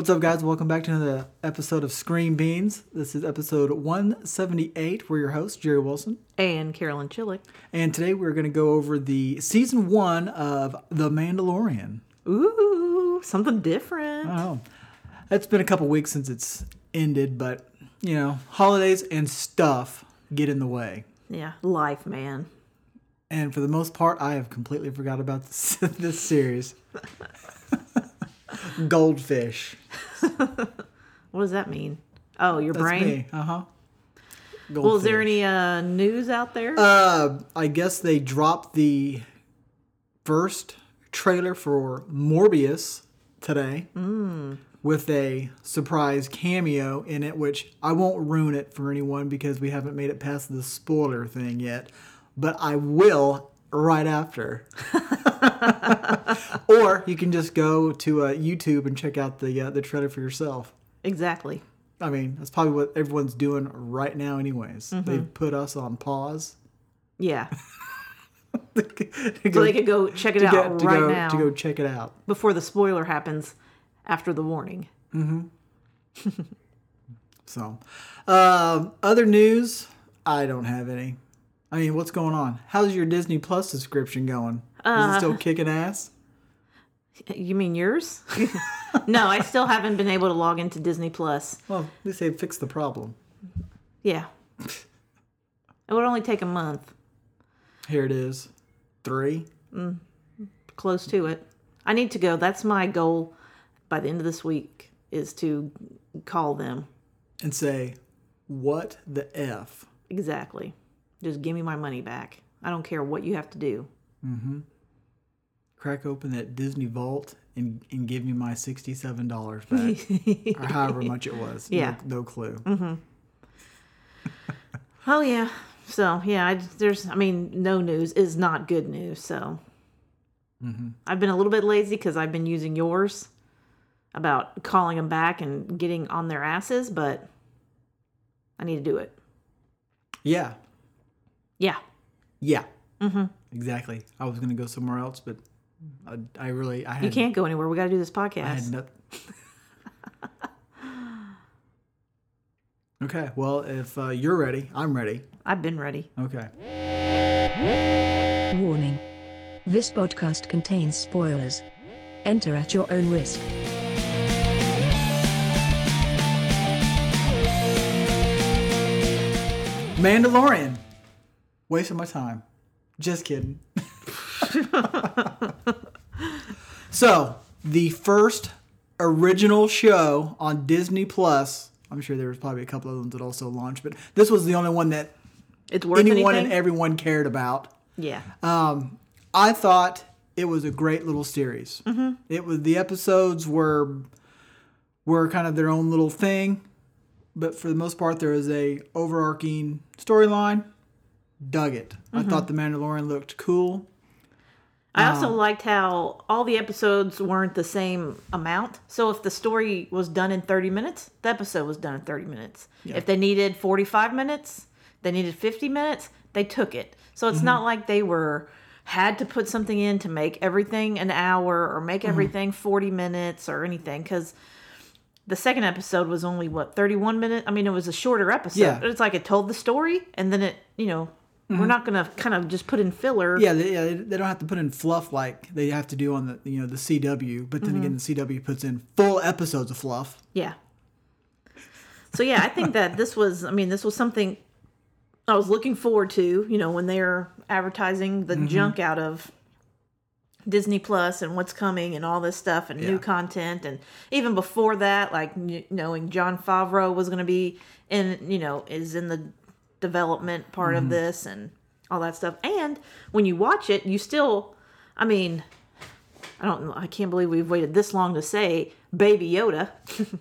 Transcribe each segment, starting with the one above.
What's up, guys? Welcome back to another episode of Screen Beans. This is episode 178. We're your hosts, Jerry Wilson. And Carolyn Chillick. And today we're going to go over the season one of The Mandalorian. Ooh, something different. Know. It's been a couple weeks since it's ended, but, you know, holidays and stuff get in the way. Yeah, life, man. And for the most part, I have completely forgot about this, this series. Goldfish. What does that mean? Oh, your That's brain? Uh huh. Well, is there any uh, news out there? Uh, I guess they dropped the first trailer for Morbius today with a surprise cameo in it, which I won't ruin it for anyone because we haven't made it past the spoiler thing yet, but I will right after. or you can just go to uh, YouTube and check out the uh, the trailer for yourself. exactly. I mean, that's probably what everyone's doing right now, anyways. They've put us on pause. Yeah. to So go- they could go check it out get- right go, now to go check it out. before the spoiler happens after the warning. Hmm. So, um, other news, I don't have any. I mean, what's going on? How's your Disney Plus subscription going? Is it Uh, still kicking ass? You mean yours? no, I still haven't been able to log into Disney Plus. Well, at least they fixed the problem. Yeah. It would only take a month, Here it is, three. close to it. I need to go. That's my goal by the end of this week is to call them. and say, "What the f?" Exactly. Just give me my money back. I don't care what you have to do. Mm-hmm. Crack open that Disney vault and, and give me my sixty-seven dollars back, or however much it was. Yeah. no, no clue. Mm-hmm. oh yeah. So yeah, I, there's. I mean, no news is not good news. So mm-hmm. I've been a little bit lazy because I've been using yours about calling them back and getting on their asses, but I need to do it. Yeah, Yeah. yeah, mm-hmm. exactly. I was gonna go somewhere else, but I, I really, I had, You can't go anywhere. We got to do this I podcast. had no. okay, well, if uh, you're ready, I'm ready. I've been ready. Okay. Warning. This podcast contains spoilers. Enter at your own risk. Mandalorian. Wasting my time. Just kidding. so, the first original show on Disney Plus. I'm sure there was probably a couple of them that also launched, but this was the only one that It's worth anyone anything. and everyone cared about. yeah. Um, I thought it was a great little series. Mm-hmm. It was the episodes were were kind of their own little thing, but for the most part, there was a overarching storyline. Dug it. I mm-hmm. thought the Mandalorian looked cool. I also um, liked how all the episodes weren't the same amount. So if the story was done in 30 minutes, the episode was done in 30 minutes. If they needed 45 minutes, they needed 50 minutes, they took it. So it's not mm-hmm. like they were had to put something in to make everything an hour or make mm-hmm. everything 40 minutes or anything cuz the second episode was only what 31 minutes. I mean it was a shorter episode. Yeah. It's like it told the story and then it, you know, we're mm-hmm. not going to kind of just put in filler. Yeah, they, yeah, they don't have to put in fluff like they have to do on the you know the CW. But then again, mm-hmm. the CW puts in full episodes of fluff. Yeah. So yeah, I think that this was I mean, this was something I was looking forward to, you know, when they're advertising the mm-hmm. junk out of Disney Plus and what's coming and all this stuff and Yeah. new content and even before that like knowing Jon Favreau was going to be in, you know, is in the development part of mm-hmm. this and all that stuff. And when you watch it, you still I mean, I don't I can't believe we've waited this long to say baby Yoda.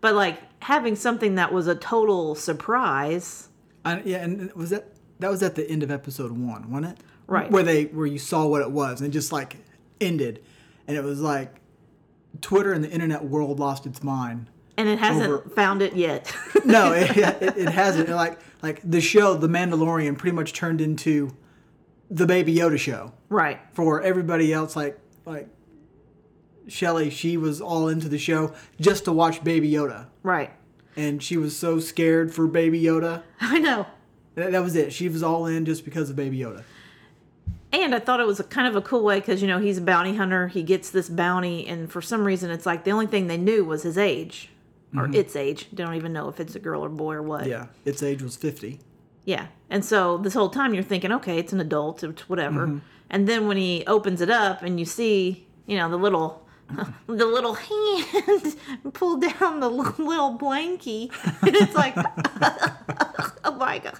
but like having something that was a total surprise. I, yeah, and was that that was at the end of episode one, wasn't it? Right. Where they where you saw what it was and it just like ended, and it was like Twitter and the internet world lost its mind. And it hasn't Over- found it yet. No, it, it, it hasn't. Like like the show, The Mandalorian, pretty much turned into the Baby Yoda show right. for everybody else. Like like Shelly, she was all into the show just to watch Baby Yoda, Right. and she was so scared for Baby Yoda. I know. That, that was it. She was all in just because of Baby Yoda. And I thought it was a kind of a cool way because you know he's a bounty hunter. He gets this bounty, and for some reason, it's like the only thing they knew was his age or mm-hmm. its age. Don't even know if it's a girl or boy or what. Yeah, its age was fifty. Yeah. And so this whole time you're thinking, okay, it's an adult, it's whatever. Mm-hmm. And then when he opens it up and you see, you know, the little the little hand pull down the little blankie, and it's like, oh my god,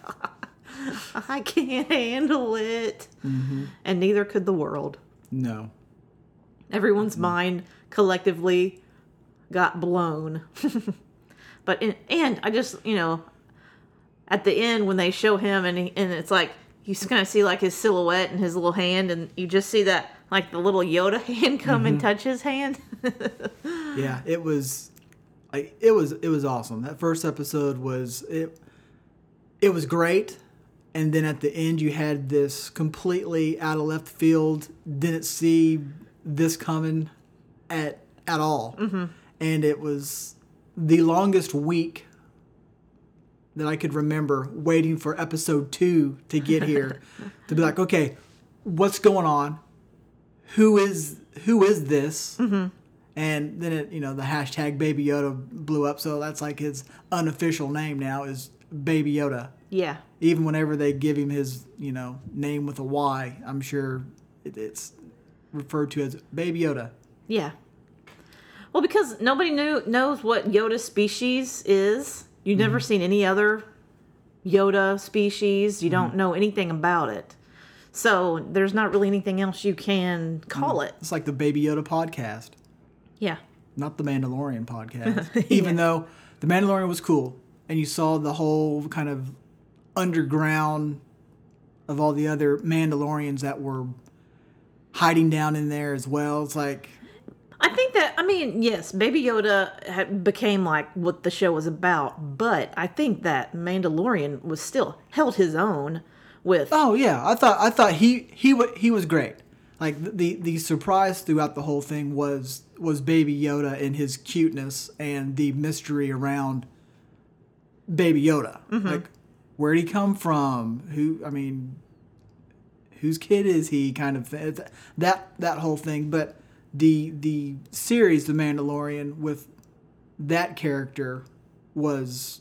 I can't handle it. Mm-hmm. And neither could the world. No. Everyone's mind collectively got blown. but in, and I just you know, at the end when they show him and he, and it's like you kind of see like his silhouette and his little hand, and you just see that like the little Yoda hand come and touch his hand. Yeah, it was like it was it was awesome. That first episode was it it was great. And then at the end you had this completely out of left field, didn't see this coming at at all. Mm-hmm. And it was the longest week that I could remember waiting for episode two to get here to be like, okay, what's going on? Who is who is this? Mm-hmm. And then it, you know, the hashtag Baby Yoda blew up, so that's like his unofficial name now is Baby Yoda. yeah, Even whenever they give him his, you know, name with a Y, I'm sure it, it's referred to as Baby Yoda. yeah. Well, because nobody knew knows what Yoda species is. You've mm-hmm. never seen any other Yoda species. You don't mm-hmm. know anything about it. So there's not really anything else you can call mm. it. It's like the Baby Yoda podcast, Yeah. not the Mandalorian podcast. Even though the Mandalorian was cool, and you saw the whole kind of underground of all the other Mandalorians that were hiding down in there as well. It's like I think that I mean, yes, Baby Yoda had, became like what the show was about, but I think that Mandalorian was still held his own with Oh yeah, I thought I thought he he he was great. Like the the surprise throughout the whole thing was was Baby Yoda and his cuteness and the mystery around Baby Yoda. Mm-hmm. Like where'd he come from? Who I mean, whose kid is he? Kind of thing. That that whole thing. But the the series, The Mandalorian, with that character was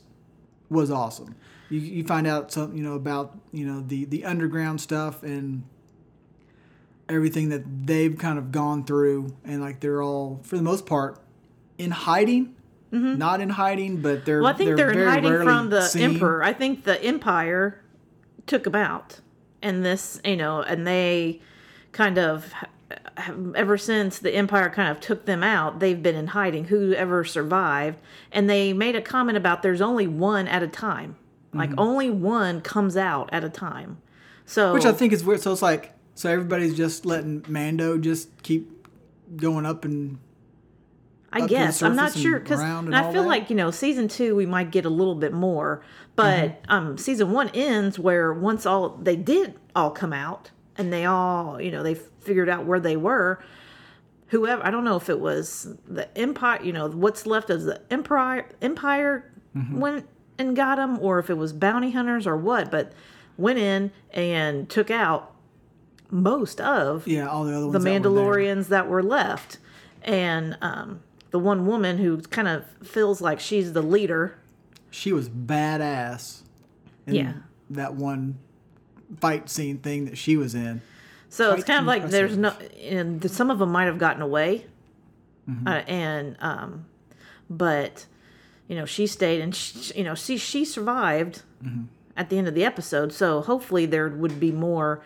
was awesome. You, you find out some you know about you know the the underground stuff and everything that they've kind of gone through and like they're all for the most part in hiding not in hiding but they're Mm-hmm. Well, I think they're, in hiding from the seen. Emperor. I think the Empire took them out, and this, you know, and they kind of ever since the Empire kind of took them out, they've been in hiding. Whoever survived, and they made a comment about there's only one at a time. Like only one comes out at a time. So Mm-hmm. which i think is weird so it's like so everybody's just letting mando just keep going up and I up guess I'm not sure because I feel that? like you know season two we might get a little bit more, but Mm-hmm. um season one ends where once all they did all come out and they all you know they figured out where they were. Whoever I don't know if it was the empire, you know what's left of the empire empire Mm-hmm. went and got them, or if it was bounty hunters or what, but went in and took out most of yeah all the other ones the that were. Mandalorians that were left, and um, the one woman who kind of feels like she's the leader. she was badass in Yeah. that one fight scene thing that she was in So it's Quite kind of like there's no, and some of them might have gotten away, Mm-hmm. uh, and um, but you know she stayed, and she, you know she she survived Mm-hmm. at the end of the episode. So hopefully there would be more,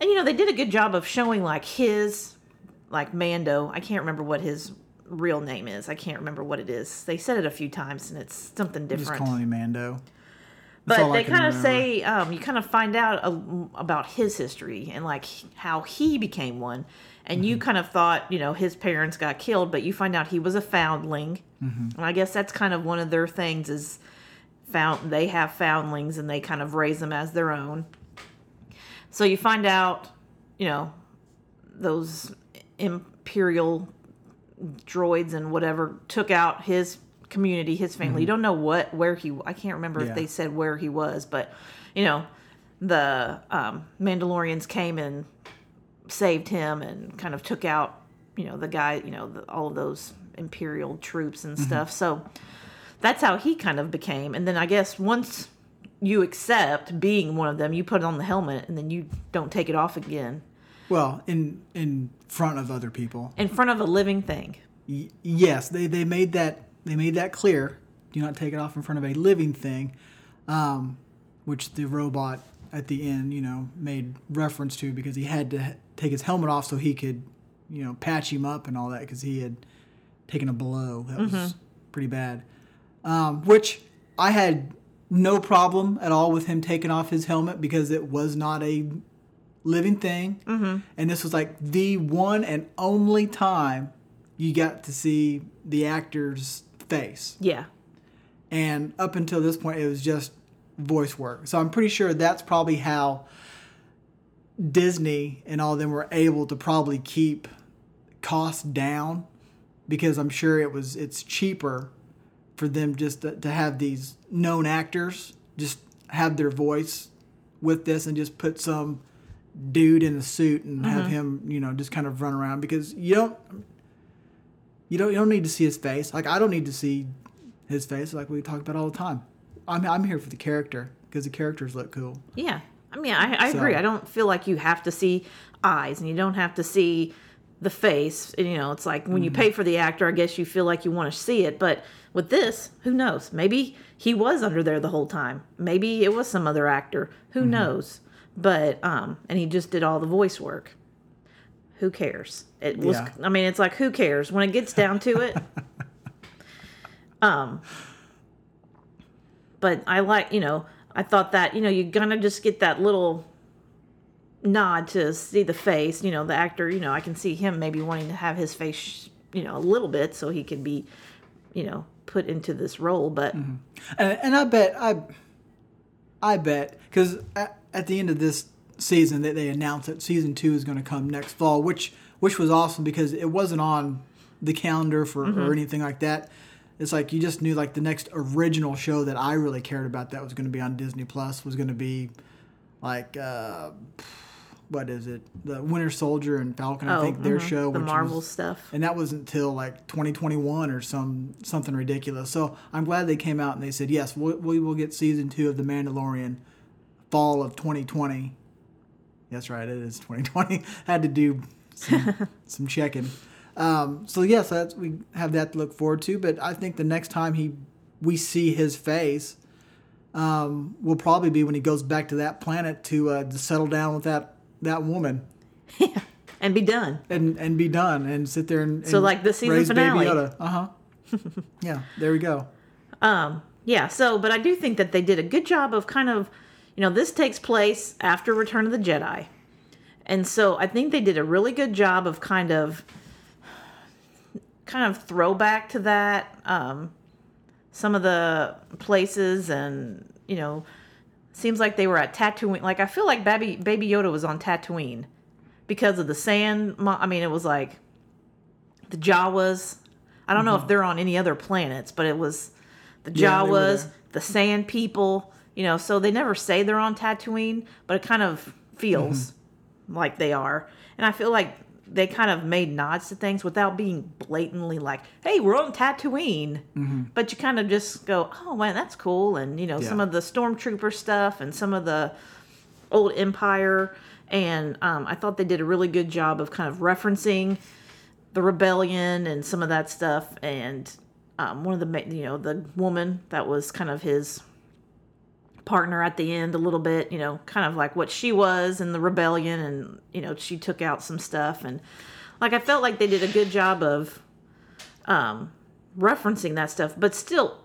and you know they did a good job of showing like his, like Mando. I can't remember what his real name is. I can't remember what it is. They said it a few times, and it's something different. just calling him mando But they kind of say um, you kind of find out a, about his history and like how he became one. And you Mm-hmm. kind of thought, you know, his parents got killed, but you find out he was a foundling. Mm-hmm. And I guess that's kind of one of their things is found they have foundlings and they kind of raise them as their own. So you find out, you know, those imperial droids and whatever took out his community, his family. You don't know what where he. I can't remember Mm-hmm. Yeah. if they said where he was, but you know, the um, Mandalorians came and saved him and kind of took out you know the guy you know the, all of those imperial troops and Mm-hmm. stuff so that's how he kind of became and then i guess once you accept being one of them you put on the helmet and then you don't take it off again Well, in in front of other people. in front of a living thing Y- yes, they, they made that they made that clear. Do not take it off in front of a living thing, um, which the robot at the end, you know, made reference to because he had to take his helmet off so he could, you know, patch him up and all that because he had taken a blow that was pretty bad. Um, which I had no problem at all with him taking off his helmet because it was not a living thing. Mm-hmm. And this was like the one and only time you got to see the actor's face. yeah And up until this point, it was just voice work. So I'm pretty sure that's probably how Disney and all of them were able to probably keep costs down because I'm sure it was it's cheaper for them just to, to have these known actors just have their voice with this and just put some dude in a suit and have mm-hmm. him you know just kind of run around because you don't you don't you don't need to see his face like I don't need to see his face like we talk about all the time I'm, I'm here for the character because the characters look cool Yeah. I mean, I, I agree. I don't feel like you have to see eyes and you don't have to see the face. And, you know, it's like when you Mm-hmm. pay for the actor, I guess you feel like you want to see it. But with this, who knows? Maybe he was under there the whole time. Maybe it was some other actor. Who Mm-hmm. knows? But, um, and he just did all the voice work. Who cares? It was, Yeah. I mean, it's like, who cares? When it gets down to it, um, but I like, you know, I thought that, you know, you kind of just get that little nod to see the face, you know, the actor, you know, I can see him maybe wanting to have his face, you know, a little bit so he could be, you know, put into this role, but and, and I bet I I bet because at, at the end of this season that they announced that season two is going to come next fall, which which was awesome because it wasn't on the calendar for or anything like that. It's like you just knew like the next original show that I really cared about that was going to be on Disney Plus was going to be like uh, what is it? The Winter Soldier and Falcon. I oh, think their mhm, show, the which Marvel was, stuff. and that wasn't until like 2021 or some something ridiculous. So I'm glad they came out and they said yes, we, we will get season two of The Mandalorian fall of 2020. That's right, it is 2020. Had to do some, some checking. Um, so yes, that's we have that to look forward to. But I think the next time he we see his face um, will probably be when he goes back to that planet to uh, to settle down with that that woman And be done. and and be done and sit there and, So, like the season finale. Uh huh. yeah, there we go. Um. Yeah, so but I do think that they did a good job of kind of, you know, this takes place after Return of the Jedi. And so I think they did a really good job of kind of kind of throwback to that um some of the places and, you know, seems like they were at Tatooine. Like I feel like Baby Baby Yoda was on Tatooine because of the sand. I mean, it was like the Jawas. I don't know if they're on any other planets, but it was the Mm-hmm. Yeah, Jawas, the Sand People. You know, so they never say they're on Tatooine, but it kind of feels Mm-hmm. like they are. And I feel like they kind of made nods to things without being blatantly like, "Hey, we're on Tatooine," but you kind of just go, "Oh man, that's cool." And you know, some of the stormtrooper stuff and some of the old Empire. And um, I thought they did a really good job of kind of referencing the rebellion and some of that stuff. And um, one of the, you know, the woman that was kind of his partner at the end a little bit, you know, kind of like what she was in the rebellion. And, you know, she took out some stuff. And like, I felt like they did a good job of um, referencing that stuff, but still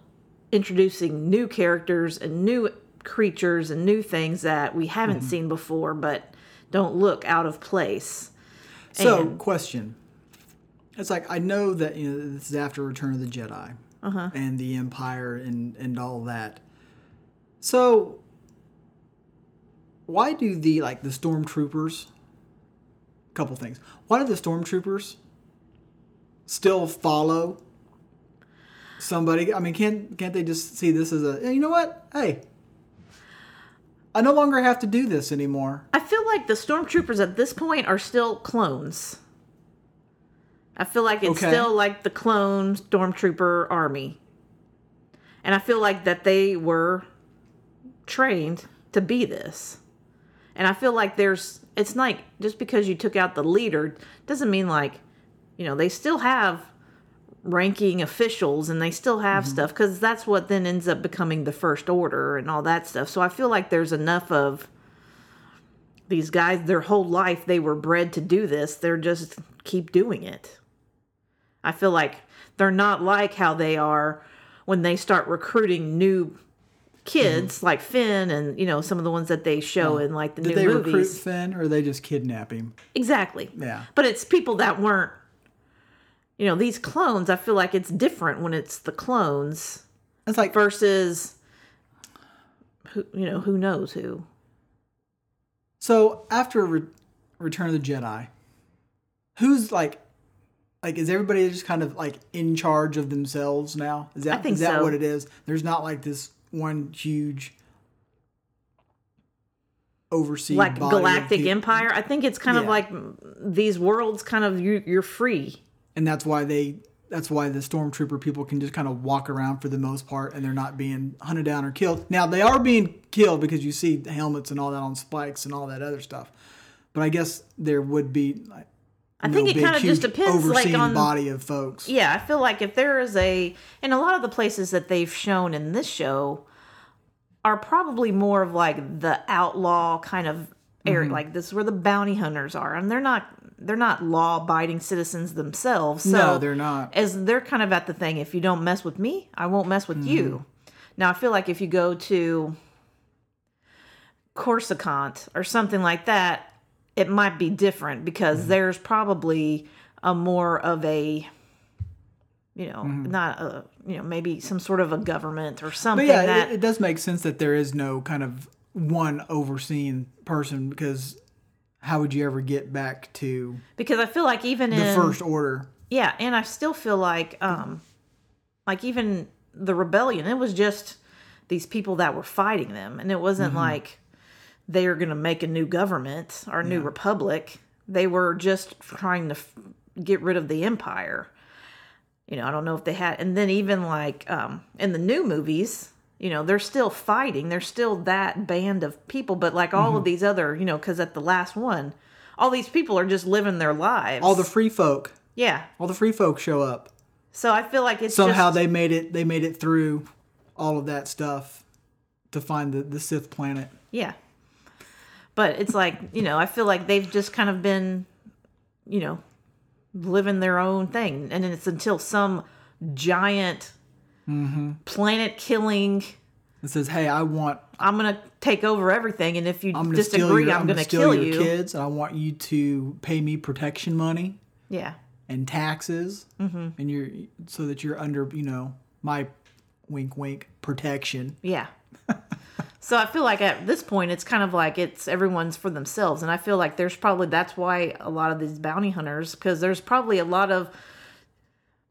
introducing new characters and new creatures and new things that we haven't Mm-hmm. seen before, but don't look out of place. So, And- question. It's like I know that you know this is after Return of the Jedi Uh-huh. and the Empire and and all that. So, why do the like the stormtroopers? Couple things. Why do the stormtroopers still follow somebody? I mean, can't can't they just see this as a you know what? Hey, I no longer have to do this anymore. I feel like the stormtroopers at this point are still clones. I feel like it's Okay. still like the clone stormtrooper army. And I feel like that they were trained to be this. And I feel like there's it's like just because you took out the leader doesn't mean like you know, they still have ranking officials and they still have Mm-hmm. stuff cuz that's what then ends up becoming the first order and all that stuff. So I feel like there's enough of these guys their whole life they were bred to do this. They're just keep doing it. I feel like they're not like how they are when they start recruiting new kids mm-hmm. like Finn and you know some of the ones that they show in like the Did new they movies. recruit Finn or they just kidnap him? Exactly. Yeah. But it's people that weren't you know, these clones, I feel like it's different when it's the clones It's like versus who you know, who knows who. so after Re- Return of the Jedi, who's like, like is everybody just kind of like in charge of themselves now? Is that is that so. what it is? There's not like this one huge overseeing Like galactic empire. I think it's kind of like these worlds kind of you you're free. and that's why they that's why the stormtrooper people can just kind of walk around for the most part and they're not being hunted down or killed now they are being killed because you see the helmets and all that on spikes and all that other stuff but i guess there would be like, I think it kind of just depends like on body of folks Yeah, I feel like if there is a, and a lot of the places that they've shown in this show are probably more of like the outlaw kind of area. Mm-hmm. Like this is where the bounty hunters are, and they're not they're not law abiding citizens themselves. So no they're not as they're kind of at the thing, if you don't mess with me, I won't mess with you. Mm-hmm. Now I feel like if you go to Coruscant or something like that, it might be different because Mm-hmm. there's probably a more of a you know, Mm-hmm. not a you know, maybe some sort of a government or something but yeah that it, it does make sense that there is no kind of one overseeing person because how would you ever get back to because I feel like even the in first order Yeah, and I still feel like um like even the rebellion, it was just these people that were fighting them and it wasn't Mm-hmm. like they are going to make a new government or a new republic. They were just trying to f- get rid of the empire. You know, I don't know if they had and then even like um in the new movies, you know, they're still fighting. They're still that band of people, but like all Mm-hmm. of these other, you know, cuz at the last one, all these people are just living their lives. all the free folk Yeah. all the free folk show up So I feel like it's somehow just, they made it they made it through all of that stuff to find the, the Sith planet. yeah. But it's like you know, I feel like they've just kind of been, you know, living their own thing, and it's until some giant Mm-hmm. planet killing. It says, "Hey, I want I'm gonna take over everything, and if you I'm going to steal disagree, your, I'm, I'm gonna, steal kill your you. kids, and I want you to pay me protection money Yeah, and taxes, Mm-hmm. and you're so that you're under you know my wink wink protection." yeah. so I feel like at this point, it's kind of like it's everyone's for themselves, and I feel like there's probably that's why a lot of these bounty hunters, because there's probably a lot of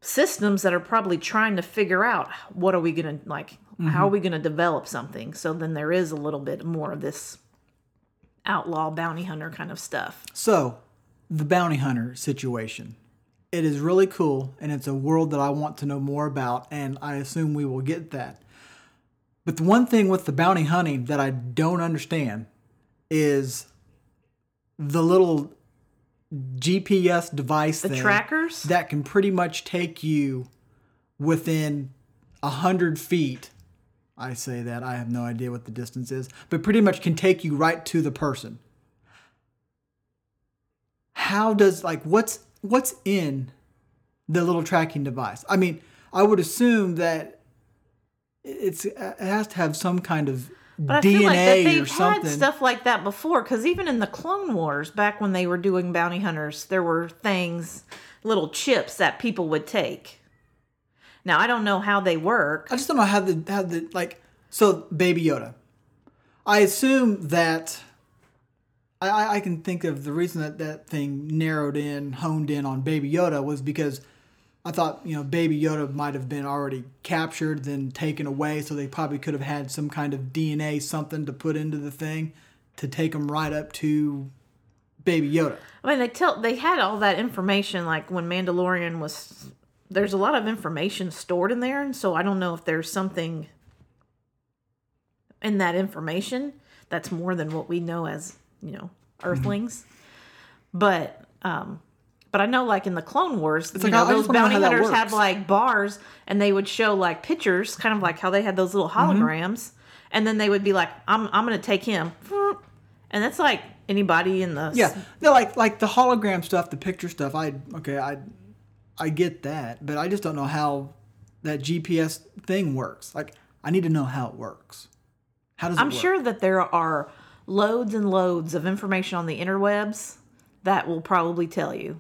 systems that are probably trying to figure out what are we gonna like how are we mm-hmm. gonna develop something so then there is a little bit more of this outlaw bounty hunter kind of stuff So, the bounty hunter situation. It is really cool, and it's a world that I want to know more about, and I assume we will get that. But the one thing with the bounty hunting that I don't understand is the little GPS device the thing trackers? that can pretty much take you within a hundred feet. I say that I have no idea what the distance is, but pretty much can take you right to the person. How does like what's what's in the little tracking device? I mean i would assume that it's it has to have some kind of but I dna feel like that or they've something had stuff like that before because even in the Clone Wars, back when they were doing bounty hunters, there were things, little chips that people would take. Now I don't know how they work. i just don't know how the how the like so baby yoda i assume that I, I I can think of the reason that that thing narrowed in, honed in on Baby Yoda was because I thought you know Baby Yoda might have been already captured, then taken away, so they probably could have had some kind of DNA something to put into the thing to take him right up to Baby Yoda. I mean, they tell they had all that information like when Mandalorian was. There's a lot of information stored in there, and so I don't know if there's something in that information that's more than what we know as you know Earthlings. But um, but I know like in the Clone Wars, you like, know, I- those bounty hunters had like bars, and they would show like pictures, kind of like how they had those little Mm-hmm. holograms, and then they would be like, "I'm I'm gonna take him," and that's like anybody in the Yeah, no, like like the hologram stuff, the picture stuff. I okay, I I get that, but I just don't know how that GPS thing works. Like, I need to know how it works. How does it I'm work? sure that there are loads and loads of information on the interwebs that will probably tell you.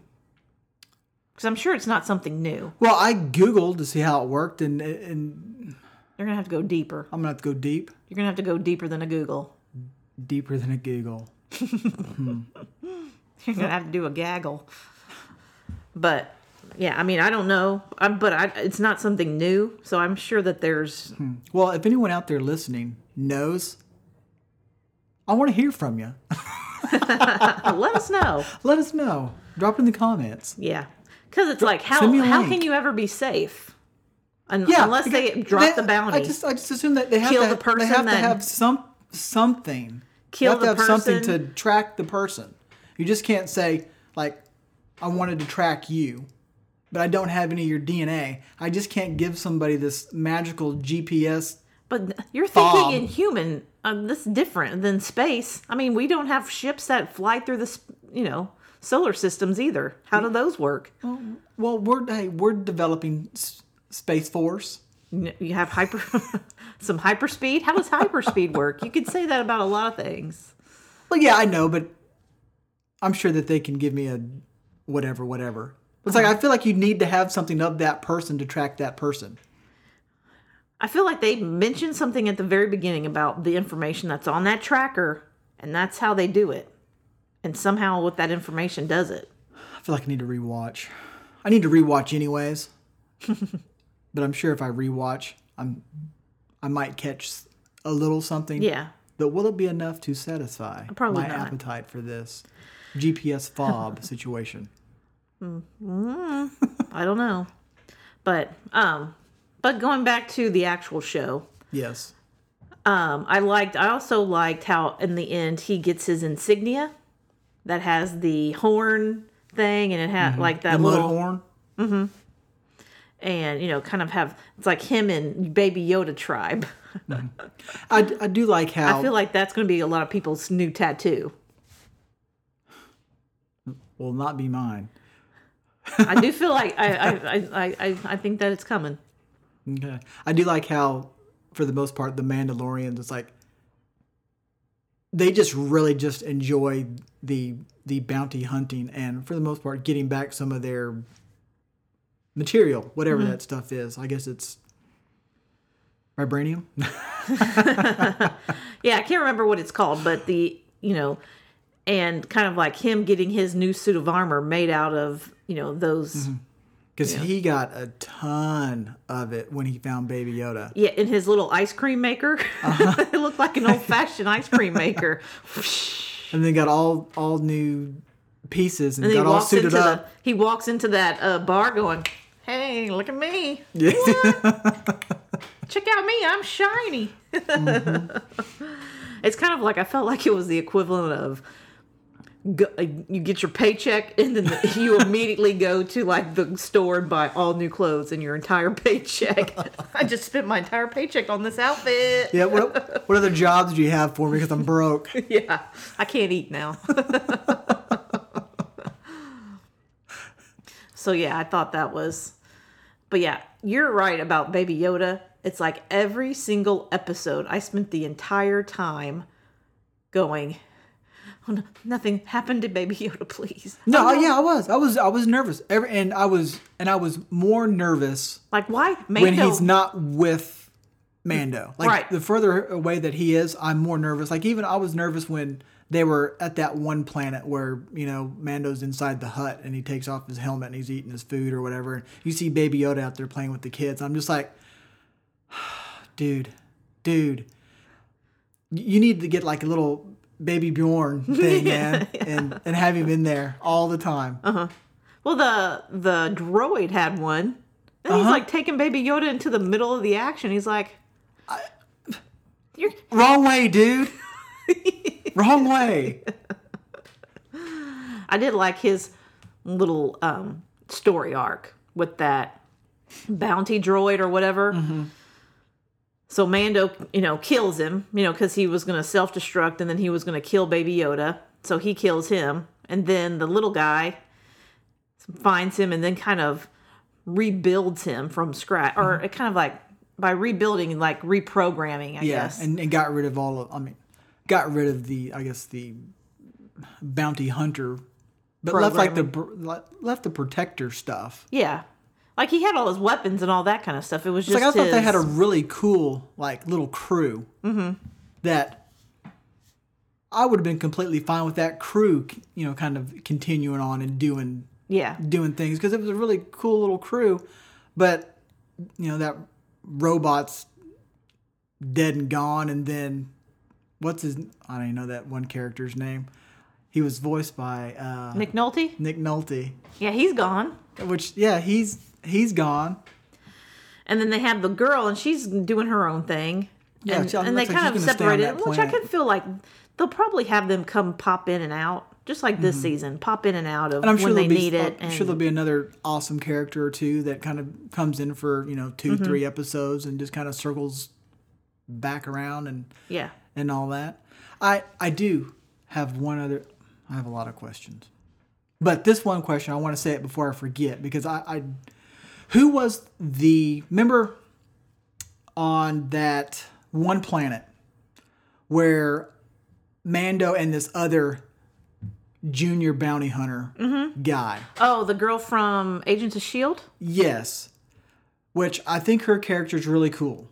Because I'm sure it's not something new. Well, I googled to see how it worked, and and You're gonna have to go deeper. I'm gonna have to go deep, You're gonna have to go deeper than a Google. deeper than a Google. You're gonna have to do a gaggle. But yeah, I mean, I don't know, i but I, it's not something new. So I'm sure that there's. Hmm. Well, if anyone out there listening knows, I want to hear from you. let us know. Let us know. Drop it in the comments. Yeah, because it's like how Send me a how can you ever be safe? Un- Yeah, unless they drop they- the bounty. I just I just assume that they have Kill to the they person, have to have some something. Kill you have to have something person. to track the person. You just can't say like I wanted to track you, but I don't have any of your DNA. I just can't give somebody this magical GPS. But you're thinking Bomb. in human. Um, this is different than space. I mean, we don't have ships that fly through the, you know, solar systems either. How do those work? Well, we're hey, we're developing s- space force. You have hyper, some hyperspeed. How does hyperspeed work? You could say that about a lot of things. Well, yeah, I know, but I'm sure that they can give me a whatever, whatever. It's like I feel like you need to have something of that person to track that person. I feel like they mentioned something at the very beginning about the information that's on that tracker, and that's how they do it. And somehow, with that information, does it. I feel like I need to rewatch. I need to rewatch anyways. but I'm sure if I rewatch, I'm I might catch a little something. Yeah. But will it be enough to satisfy Probably my not. appetite for this GPS fob situation? I don't know, but um, but going back to the actual show, Yes. um, I liked. I also liked how in the end he gets his insignia that has the horn thing, and it had like that Mm-hmm. The little, horn. and you know, kind of have it's like him and Baby Yoda tribe. I, I do like how I feel like that's going to be a lot of people's new tattoo. will not be mine. I do feel like I I, I, I, I I think that it's coming. Okay. I do like how, for the most part, the Mandalorians, it's like they just really just enjoy the the bounty hunting and for the most part getting back some of their material, whatever mm-hmm. that stuff is. I guess it's vibranium. Yeah, I can't remember what it's called, but the you know, and kind of like him getting his new suit of armor made out of you know those mm-hmm. Because he got a ton of it when he found Baby Yoda. yeah in his little ice cream maker. Uh-huh. it looked like an old fashioned ice cream maker. And then got all all new pieces and, And got all suited the up. he walks into that uh, bar going, "Hey, look at me! Yeah. Check out me! I'm shiny." Mm-hmm. it's kind of like I felt like it was the equivalent of. Go, uh, you get your paycheck and then you immediately go to like the store and buy all new clothes and your entire paycheck. I just spent my entire paycheck on this outfit. yeah. What, what other jobs do you have for me? Because I'm broke. Yeah, I can't eat now. so yeah, I thought that was But yeah, you're right about Baby Yoda. It's like every single episode I spent the entire time going Oh, no, nothing happened to Baby Yoda, please. Oh, no, yeah, I was. I was. I was nervous. Every, and I was. And I was more nervous Like why Mando? when he's not with Mando. Like Right. the further away that he is, I'm more nervous. Like even I was nervous when they were at that one planet where you know Mando's inside the hut and he takes off his helmet and he's eating his food or whatever. And you see Baby Yoda out there playing with the kids. I'm just like, dude, dude, you need to get like a little Baby Bjorn thing, man, and and have him in there all the time. Uh huh. Well, the the droid had one. And he's Uh-huh. like taking Baby Yoda into the middle of the action. He's like, "You're Wrong way, dude. Wrong way. I did like his little um, story arc with that bounty droid or whatever. So Mando, you know, kills him, you know, because he was going to self destruct and then he was going to kill Baby Yoda. So he kills him. And then the little guy finds him and then kind of rebuilds him from scratch. Or mm-hmm. it kind of like by rebuilding, like reprogramming, I Yeah, guess. and, and got rid of all of. I mean, got rid of the. I guess the bounty hunter, but left like the left the protector stuff. yeah. Like he had all his weapons and all that kind of stuff. It was It's just like I thought they had a really cool like little crew that I would have been completely fine with that crew, you know, kind of continuing on and doing yeah. doing things because it was a really cool little crew, but you know that robot's dead and gone, and then what's his? I don't even know that one character's name. He was voiced by uh, Nick Nolte? Nick Nolte, Yeah, he's gone. which yeah, he's he's gone. And then they have the girl, and she's doing her own thing. Yeah, and, and they like kind of gonna stay on separated, which I can feel like they'll probably have them come pop in and out, just like this season, pop in and out of Mm-hmm. And I'm sure when they be need it. I'm And sure there'll be another awesome character or two that kind of comes in for you know 2 Mm-hmm. three episodes and just kind of circles back around and yeah, and all that. I I do have one other. I have a lot of questions, but this one question I want to say it before I forget because I, I who was the member on that one planet where Mando and this other junior bounty hunter guy. Oh, the girl from Agents of Shield, Yes, which I think her character is really cool.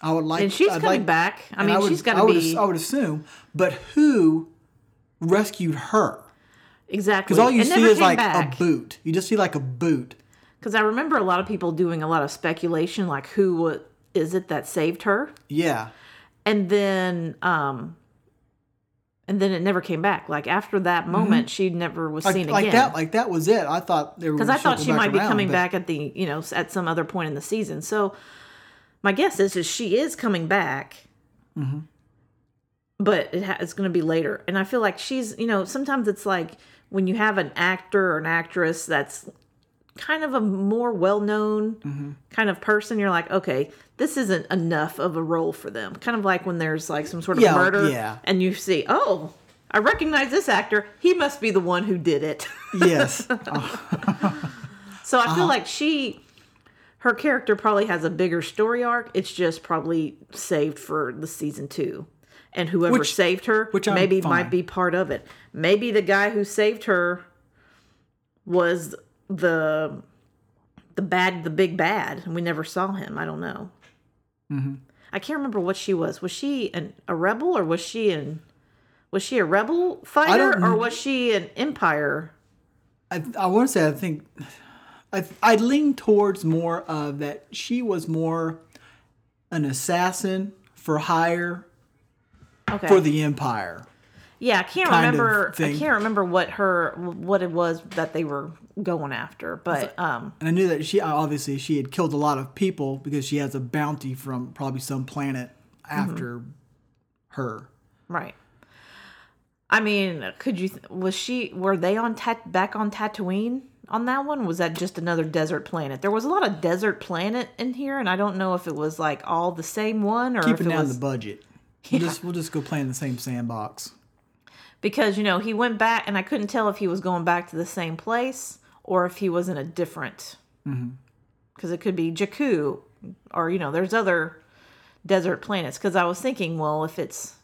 I would like. and she's I'd coming like- back. I mean, would- she's got I to be I would assume, but who rescued her? exactly. Because all you It see is like back. a boot. You just see like a boot. Because I remember a lot of people doing a lot of speculation, like who is it that saved her, Yeah, and then um, and then it never came back. Like after that moment, she never was like, seen Mm-hmm. like again. that. Like that was it. I thought there because I thought she might be coming but- back at the you know at some other point in the season. So my guess is is she is coming back, Mm-hmm. but it ha- it's going to be later. And I feel like she's you know sometimes it's like when you have an actor or an actress that's kind of a more well-known Mm-hmm. kind of person you're like okay this isn't enough of a role for them kind of like when there's like some sort of Yeah, murder yeah. and you see oh i recognize this actor he must be the one who did it Yes, So I Uh-huh. feel like she, her character probably has a bigger story arc. It's just probably saved for the season two, and whoever Which- saved her which I'm maybe fine. might be part of it. Maybe the guy who saved her was the the bad, the big bad, and we never saw him. I don't know. Mm-hmm. I can't remember what she was. Was she an, a rebel or was she an was she a rebel fighter or was she an empire? I, I want to say I think I I lean towards more of that she was more an assassin for hire Okay. for the empire. Yeah, I can't remember. I can't remember what her what it was that they were going after, but um, And I knew that she obviously she had killed a lot of people because she has a bounty from probably some planet after her. right. I mean, could you? th- Was she? Were they on tat back on Tatooine on that one? Was that just another desert planet? There was a lot of desert planet in here, and I don't know if it was like all the same one or if Keeping it down was the budget. We'll just we'll just go play in the same sandbox. Because you know he went back, and I couldn't tell if he was going back to the same place or if he was in a different. Mm-hmm. Because it could be Jakku, or you know, there's other desert planets. Because I was thinking, well, if it's,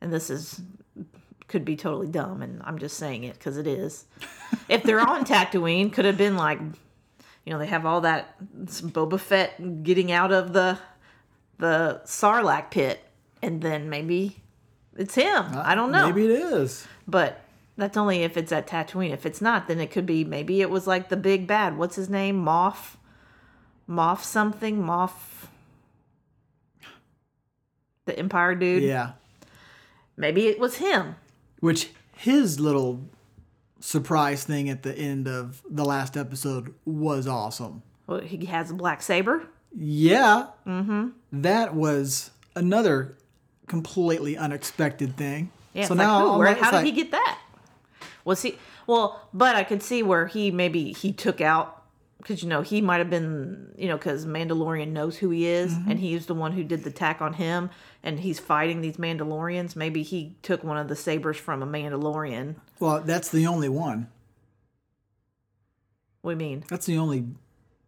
and this is could be totally dumb, and I'm just saying it because it is. if they're on Tatooine, could have been like, you know, they have all that Boba Fett getting out of the the Sarlacc pit, and then maybe it's him. I don't know. Maybe it is. But that's only if it's at Tatooine. If it's not, then it could be maybe it was like the big bad. What's his name? Moff. Moff something. Moff. The Empire dude. Yeah. Maybe it was him. Which his little surprise thing at the end of the last episode was awesome. Well, he has a black saber. Yeah. Mm-hmm. That was another completely unexpected thing. Yeah. so now like, where, how did like- he get that? Was he? Well, but I could see where he maybe he took out because you know he might have been you know because Mandalorian knows who he is Mm-hmm. and he's the one who did the attack on him and he's fighting these Mandalorians. Maybe he took one of the sabers from a Mandalorian. Well, that's the only one. What do you mean? That's the only,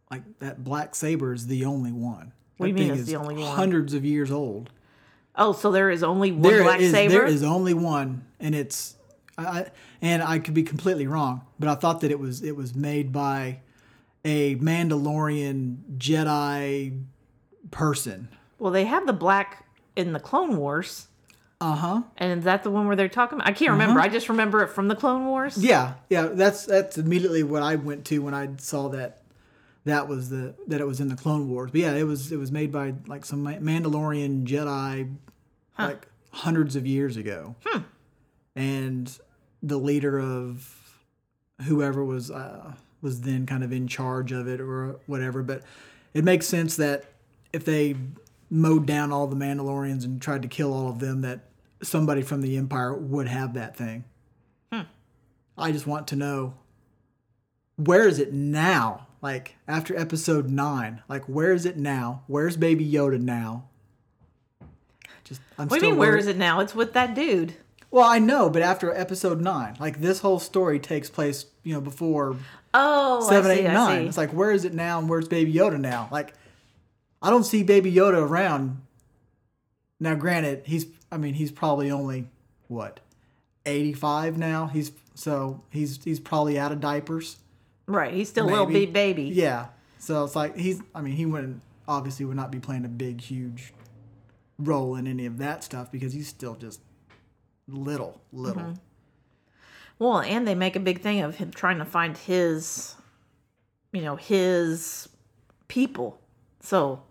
like that black saber is the only one. What do you mean it's the only one? Hundreds of years old. Oh, so there is only one There black is saber. there is only one, and it's, I, and I could be completely wrong, but I thought that it was it was made by a Mandalorian Jedi person. well, they have the black in the Clone Wars. Uh huh. And is that the one where they're talking about? I can't remember. I just remember it from the Clone Wars. Yeah, yeah. That's that's immediately what I went to when I saw that that was the that it was in the Clone Wars. But yeah, it was it was made by like some Mandalorian Jedi like hundreds of years ago, and the leader of whoever was uh, was then kind of in charge of it or whatever. But it makes sense that if they mowed down all the Mandalorians and tried to kill all of them, that somebody from the Empire would have that thing. I just want to know where is it now? Like after episode nine, like where is it now? Where's Baby Yoda now? Just I'm What do you mean? Where is it now? It's with that dude. Well, I know, but after episode nine, like this whole story takes place, you know, before Oh, seven, see, eight, nine. It's like where is it now and where's Baby Yoda now? Like I don't see Baby Yoda around. Now, granted, he's I mean he's probably only what eighty five now. He's so he's he's probably out of diapers. Right. He's still a little baby. Yeah. So it's like he's I mean he wouldn't obviously would not be playing a big huge role in any of that stuff because he's still just little little. Mm-hmm. Well, and they make a big thing of him trying to find his, you know, his people. So,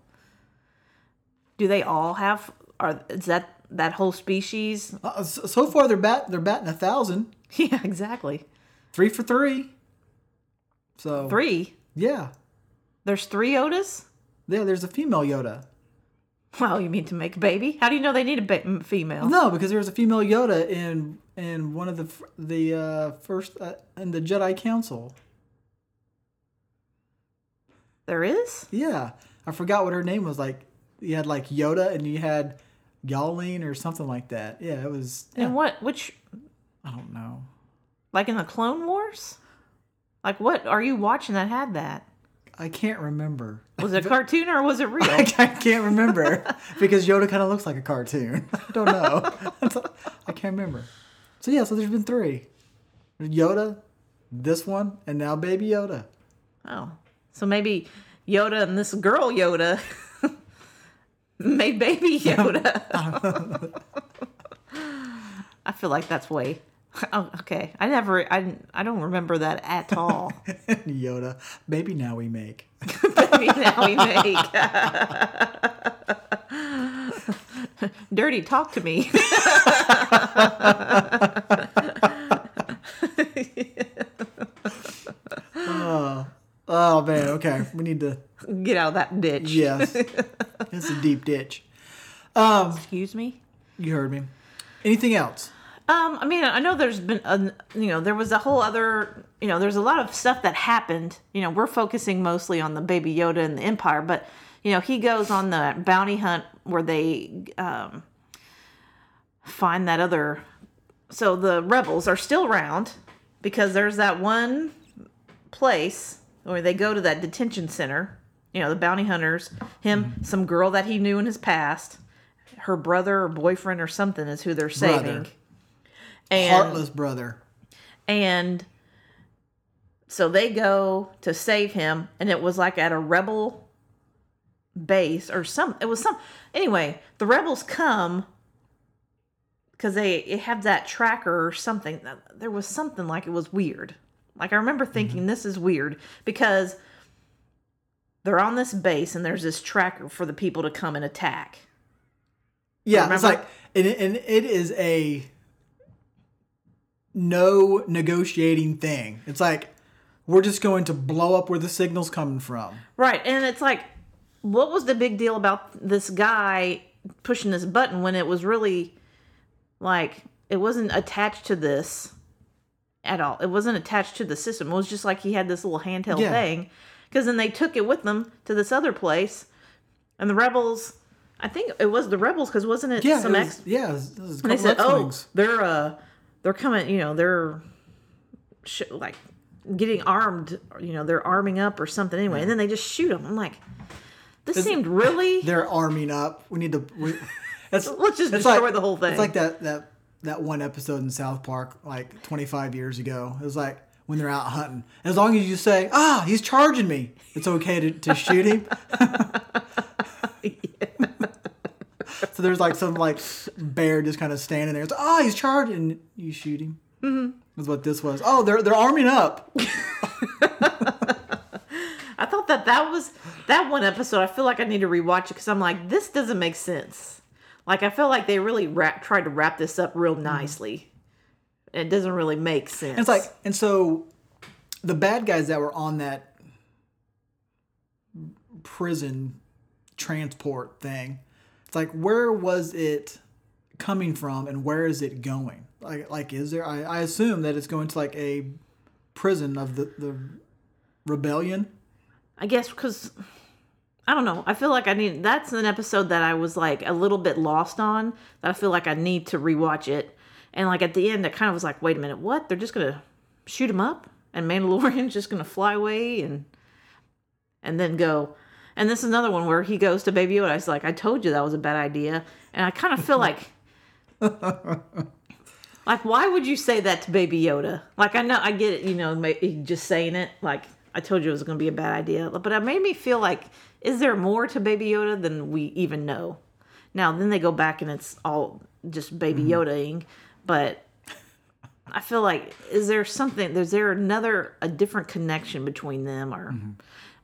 do they all have? Are is that that whole species? Uh, so, so far they're bat they're batting a thousand, Yeah, exactly. three for three. So Three. yeah, There's three Yodas. yeah. There's a female Yoda. Well, you mean to make a baby? How do you know they need a ba- female? No, because there was a female Yoda in in one of the the uh, first uh, in the Jedi Council. There is. Yeah, I forgot what her name was. Like you had like Yoda and you had Yalene or something like that. Yeah, it was. Yeah, And what? Which? I don't know. Like in the Clone Wars? Like what? Are you watching that had that? I can't remember. Was it a cartoon or was it real? I can't remember because Yoda kind of looks like a cartoon. I don't know. I can't remember. So yeah, so there's been three. Yoda, this one, and now Baby Yoda. Oh, so maybe Yoda and this girl Yoda made baby Yoda. I feel like that's way. Oh, okay. I never. I. I don't remember that at all. Yoda, baby, now we make. Maybe now we make. Dirty, talk to me. Oh, oh man, okay, we need to. Get out of that ditch. Yes, it's a deep ditch. Um, Excuse me. You heard me. Anything else? Um, I mean, I know there's been, a, you know, there was a whole other, you know, there's a lot of stuff that happened. You know, we're focusing mostly on the Baby Yoda and the Empire, but you know, he goes on the bounty hunt where they um, find that other. So the rebels are still around because there's that one place where they go to that detention center. You know, the bounty hunters, him, some girl that he knew in his past, her brother or boyfriend or something is who they're saving. Brother. And Heartless brother. and so they go to save him and it was like at a rebel base or some it was some anyway the rebels come because they have that tracker or something. There was something like it was weird. Like I remember mm-hmm. thinking this is weird because they're on this base and there's this tracker for the people to come and attack. Yeah, it's like and it, and it is a no negotiating thing. It's like we're just going to blow up where the signal's coming from. Right. And it's like, what was the big deal about this guy pushing this button when it was really like, it wasn't attached to this at all. It wasn't attached to the system. It was just like he had this little handheld Yeah. thing. Because then they took it with them to this other place. And the rebels, I think it was the rebels, because wasn't it Yeah, some it ex? yeah. it was- it was they said, "Oh, they're uh, they're coming. You know, they're sh- like getting armed. You know, they're arming up or something. Anyway, and then they just shoot them. I'm like, this seemed really. they're arming up. We need to. We, it's, Let's just it's destroy the whole thing. It's like that that that one episode in South Park, like 25 years ago. It was like when they're out hunting. As long as you say, "Ah, he's charging me," it's okay to, to shoot him. so there's like some like bear just kind of standing there. It's, ah, he's charging. You shoot him. Mm-hmm. That's what this was. Oh, they're they're arming up. I thought that that was that one episode. I feel like I need to rewatch it because I'm like, this doesn't make sense. Like I feel like they really wrap, tried to wrap this up real nicely. It doesn't really make sense. It's like, and so the bad guys that were on that prison transport thing, it's like, where was it coming from and where is it going? Like, like is there, I, I assume that it's going to like a prison of the, the rebellion. I guess because I don't know. I feel like I need. That's an episode that I was like a little bit lost on. That I feel like I need to rewatch it. And like at the end, I kind of was like, wait a minute, what? They're just gonna shoot him up, and Mandalorian's just gonna fly away and and then go. And this is another one where he goes to Baby Yoda. I was like, I told you that was a bad idea. And I kind of feel like. Like, why would you say that to Baby Yoda? Like, I know, I get it, you know, just saying it. Like, I told you it was going to be a bad idea. But it made me feel like, is there more to Baby Yoda than we even know? Now, then they go back and it's all just Baby mm-hmm. Yoda-ing. But I feel like, is there something, is there another, a different connection between them? Or mm-hmm.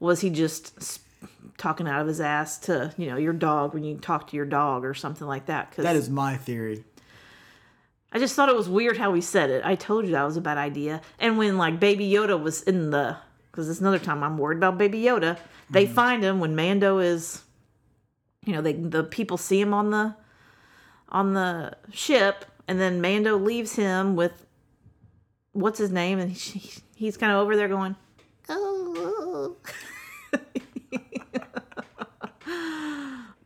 was he just talking out of his ass to, you know, your dog when you talk to your dog or something like that? Cause That is my theory. I just thought it was weird how he said it. I told you that was a bad idea. And when like Baby Yoda was in the, because it's another time I'm worried about Baby Yoda. They mm-hmm. find him when Mando is, you know, they the people see him on the, on the ship, and then Mando leaves him with, what's his name, and he, he's kind of over there going, oh.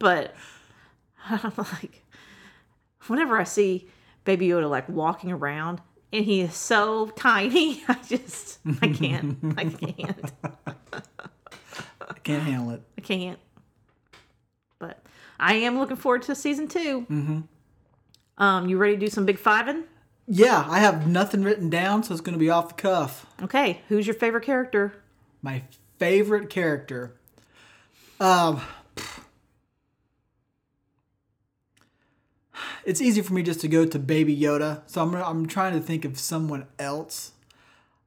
but I'm like, whenever I see Baby Yoda like walking around and he is so tiny, I just I can't. I can't. I can't handle it. I can't. But I am looking forward to season 2 Mm-hmm. Um, you ready to do some big fiving? Yeah, I have nothing written down, so it's going to be off the cuff. Okay, who's your favorite character? My favorite character. Um, it's easy for me just to go to Baby Yoda, so I'm I'm trying to think of someone else.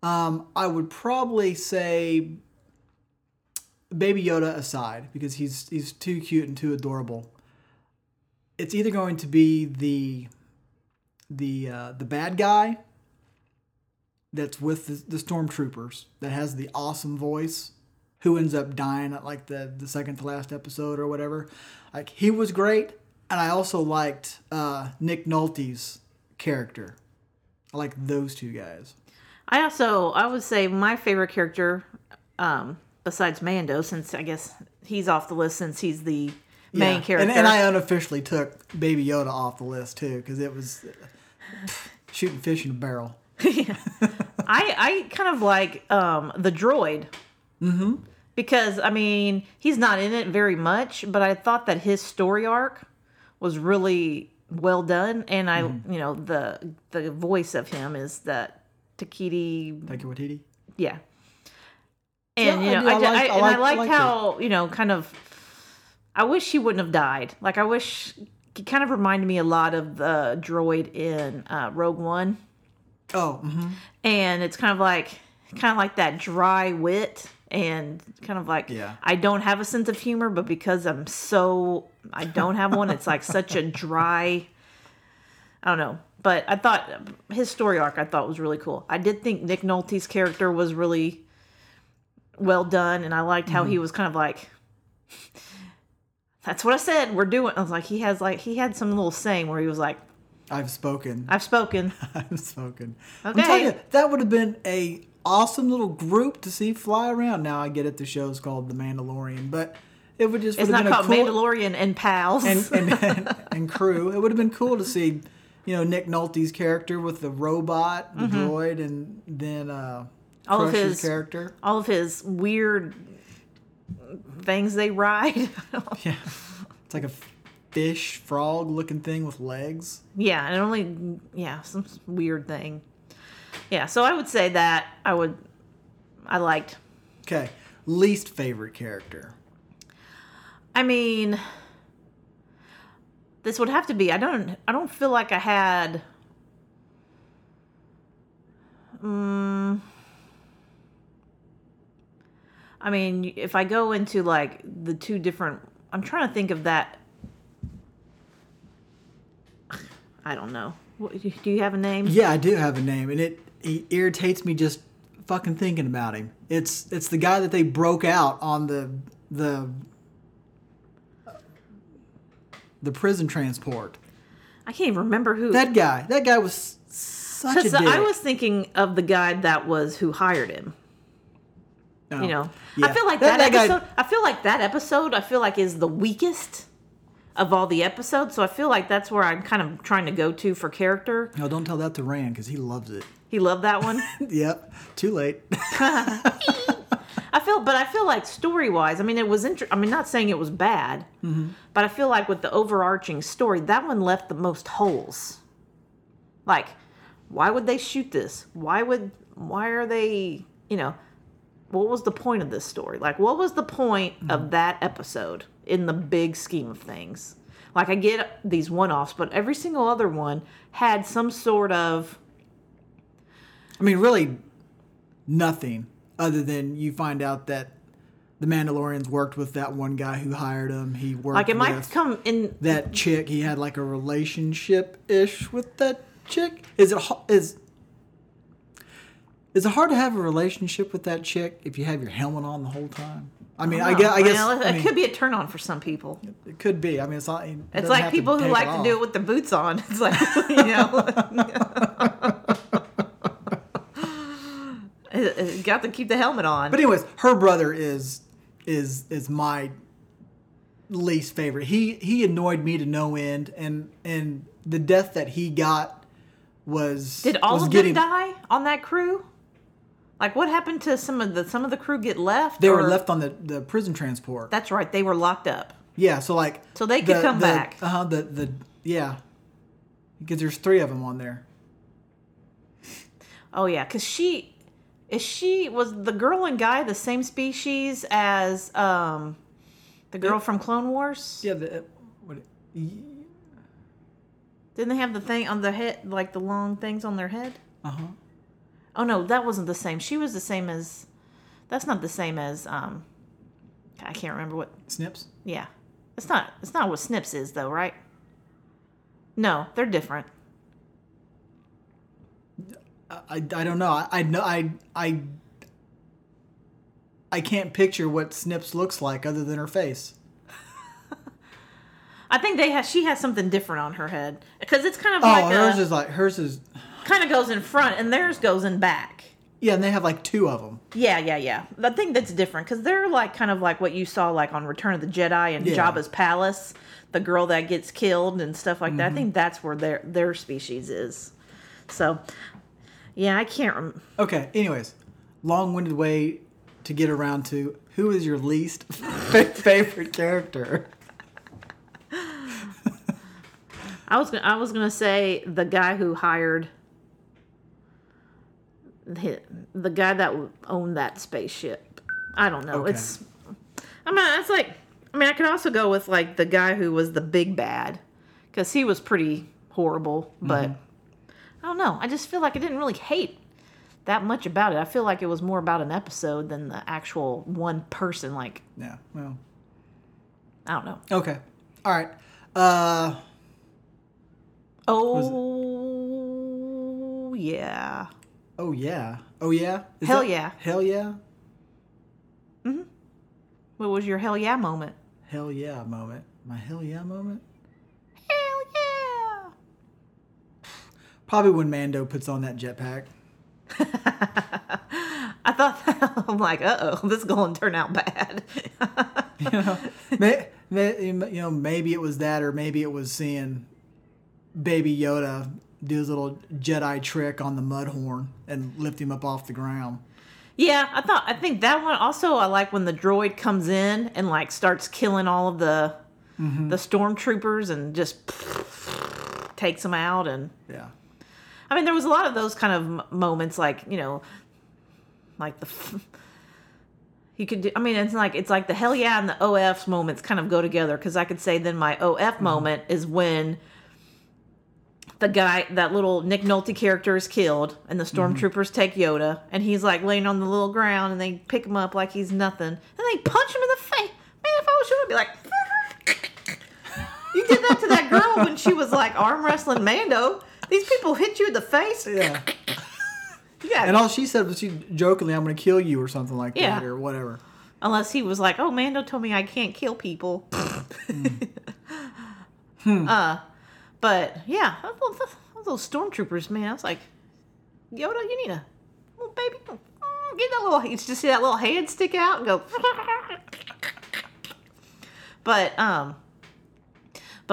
Um, I would probably say Baby Yoda aside because he's he's too cute and too adorable. It's either going to be the the uh, the bad guy that's with the, the stormtroopers that has the awesome voice who ends up dying at like the the second to last episode or whatever like he was great and i also liked uh, nick nolte's character i like those two guys I also I would say my favorite character, um, besides Mando, since I guess he's off the list since he's the main Yeah. character. and, and i unofficially took baby yoda off the list too because it was uh, shooting fish in a barrel I I kind of like um the droid. Mm-hmm. Because I mean, he's not in it very much, but I thought that his story arc was really well done, and I, Mm-hmm. you know, the the voice of him is that Takiti, Taika Waititi. yeah. And Yeah, you I know, do. I, I like- I- I and I I liked liked how you know, kind of. I wish he wouldn't have died. Like I wish he kind of reminded me a lot of the droid in uh, Rogue One, Oh, hmm and it's kind of like kind of like that dry wit and kind of like Yeah. I don't have a sense of humor, but because I'm so I don't have one, it's like such a dry. I don't know, but I thought his story arc I thought was really cool. I did think Nick Nolte's character was really well done, and I liked how he mm-hmm. was kind of like. That's what I said. We're doing. I was like, he has like he had some little saying where he was like, I've spoken. "I've spoken." I've spoken. Okay. I'm telling you, that would have been a awesome little group to see fly around. Now I get it. The show's called The Mandalorian, but it would just It's not called cool Mandalorian and pals. and, and, and and crew. It would have been cool to see, you know, Nick Nolte's character with the robot, the droid, and then uh, Mm-hmm. All of his- character. all of his weird things they ride. Yeah, it's like a fish frog looking thing with legs. yeah, and only yeah, some weird thing. Yeah, so I would say that I would I liked. Okay, least favorite character. I mean this would have to be I don't I don't feel like I had mm, I mean, if I go into like the two different I'm trying to think of that I don't know. Do you have a name? Yeah, I do have a name, and it, it irritates me just fucking thinking about him. It's it's the guy that they broke out on the the the prison transport. I can't even remember who. That guy. That guy was such a dick. I was thinking of the guy that was who hired him. No. You know, Yeah. I feel like that, guy- episode. I feel like that episode. I feel like is the weakest of all the episodes. So I feel like that's where I'm kind of trying to go to for character. no, don't tell that to Rand because he loves it. He loved that one. yep. Too late. I feel, but I feel like story wise, I mean, it was. Inter- I mean, not saying it was bad, but I feel like with the overarching story, that one left the most holes. Like, why would they shoot this? Why would? Why are they? You know, what was the point of this story? Like, what was the point of mm-hmm. that episode in the big scheme of things? Like, I get these one offs, but every single other one had some sort of I mean, really, nothing other than you find out that the Mandalorians worked with that one guy who hired him. He worked like it might with come in that chick. He had like a relationship ish with that chick. Is it is is it hard to have a relationship with that chick if you have your helmet on the whole time? I mean, I guess I guess Well, I it mean, could be a turn on for some people. it could be. I mean, it's not. It's like people who like to do it with the boots on. It's like you know, It- it got to keep the helmet on. But anyways, her brother is is is my least favorite. He he annoyed me to no end, and and the death that he got was Did all was of getting, them die on that crew? Like what happened to some of the some of the crew get left? They were left on the the prison transport. That's right, they were locked up. yeah, so like So they could come the, back. Uh huh. The the yeah, because there's three of them on there. Oh yeah, because she is she was the girl and guy the same species as um the girl from Clone Wars? Yeah, the what, Didn't they have the thing on the head, like the long things on their head? uh huh. Oh no, that wasn't the same. She was the same as. That's not the same as. Um, I can't remember what. Snips. Yeah, it's not. It's not what Snips is though, right? No, they're different. I, I don't know. I, I know I I I can't picture what Snips looks like other than her face. I think they have. She has something different on her head because it's kind of Oh, like hers a, is like hers is kind of goes in front and theirs goes in back. yeah, and they have like two of them. Yeah, yeah, yeah. I think that's different because they're like kind of like what you saw like on Return of the Jedi and Yeah. Jabba's palace, the girl that gets killed and stuff like Mm-hmm. that. I think that's where their their species is. So, yeah, I can't. Rem- Okay. Anyways, long-winded way to get around to who is your least favorite character. I was gonna, I was gonna say the guy who hired the, the guy that owned that spaceship. I don't know. Okay. It's I mean it's like I mean I could also go with like the guy who was the big bad because he was pretty horrible. But mm-hmm. I don't know. I just feel like I didn't really hate that much about it. I feel like it was more about an episode than the actual one person. Like Yeah. Well. I don't know. Okay. All right. Uh. Oh yeah. Oh yeah. Oh yeah. Is Hell that- yeah. Hell yeah. Mhm. What was your hell yeah moment? Hell yeah moment. My hell yeah moment. Hell yeah. Probably when Mando puts on that jetpack. I thought I'm like, uh oh, this is going to turn out bad. may, may, you know, maybe it was that, or maybe it was seeing Baby Yoda do his little Jedi trick on the Mudhorn and lift him up off the ground. yeah, I thought I think that one also I like when the droid comes in and like starts killing all of the the stormtroopers and just takes them out and Yeah. I mean there was a lot of those kind of m- moments like, you know, like the you could do, I mean it's like it's like the hell yeah and the OFs moments kind of go together cuz I could say then my OF mm-hmm. moment is when the guy, that little Nick Nolte character is killed, and the mm-hmm. stormtroopers take Yoda, and he's like laying on the little ground, and they pick him up like he's nothing, and they punch him in the face. Man, if I was you, I'd be like, you did that to that girl when she was like arm wrestling Mando. These people hit you in the face. Yeah. Yeah, And all she said was she jokingly, I'm going to kill you or something like Yeah. that or whatever. unless he was like, oh, Mando told me I can't kill people. Hmm. Uh, but yeah, those, those stormtroopers, man, I was like, Yoda, you need a little baby. mm, Get that little, you just see that little hand stick out and go. but um,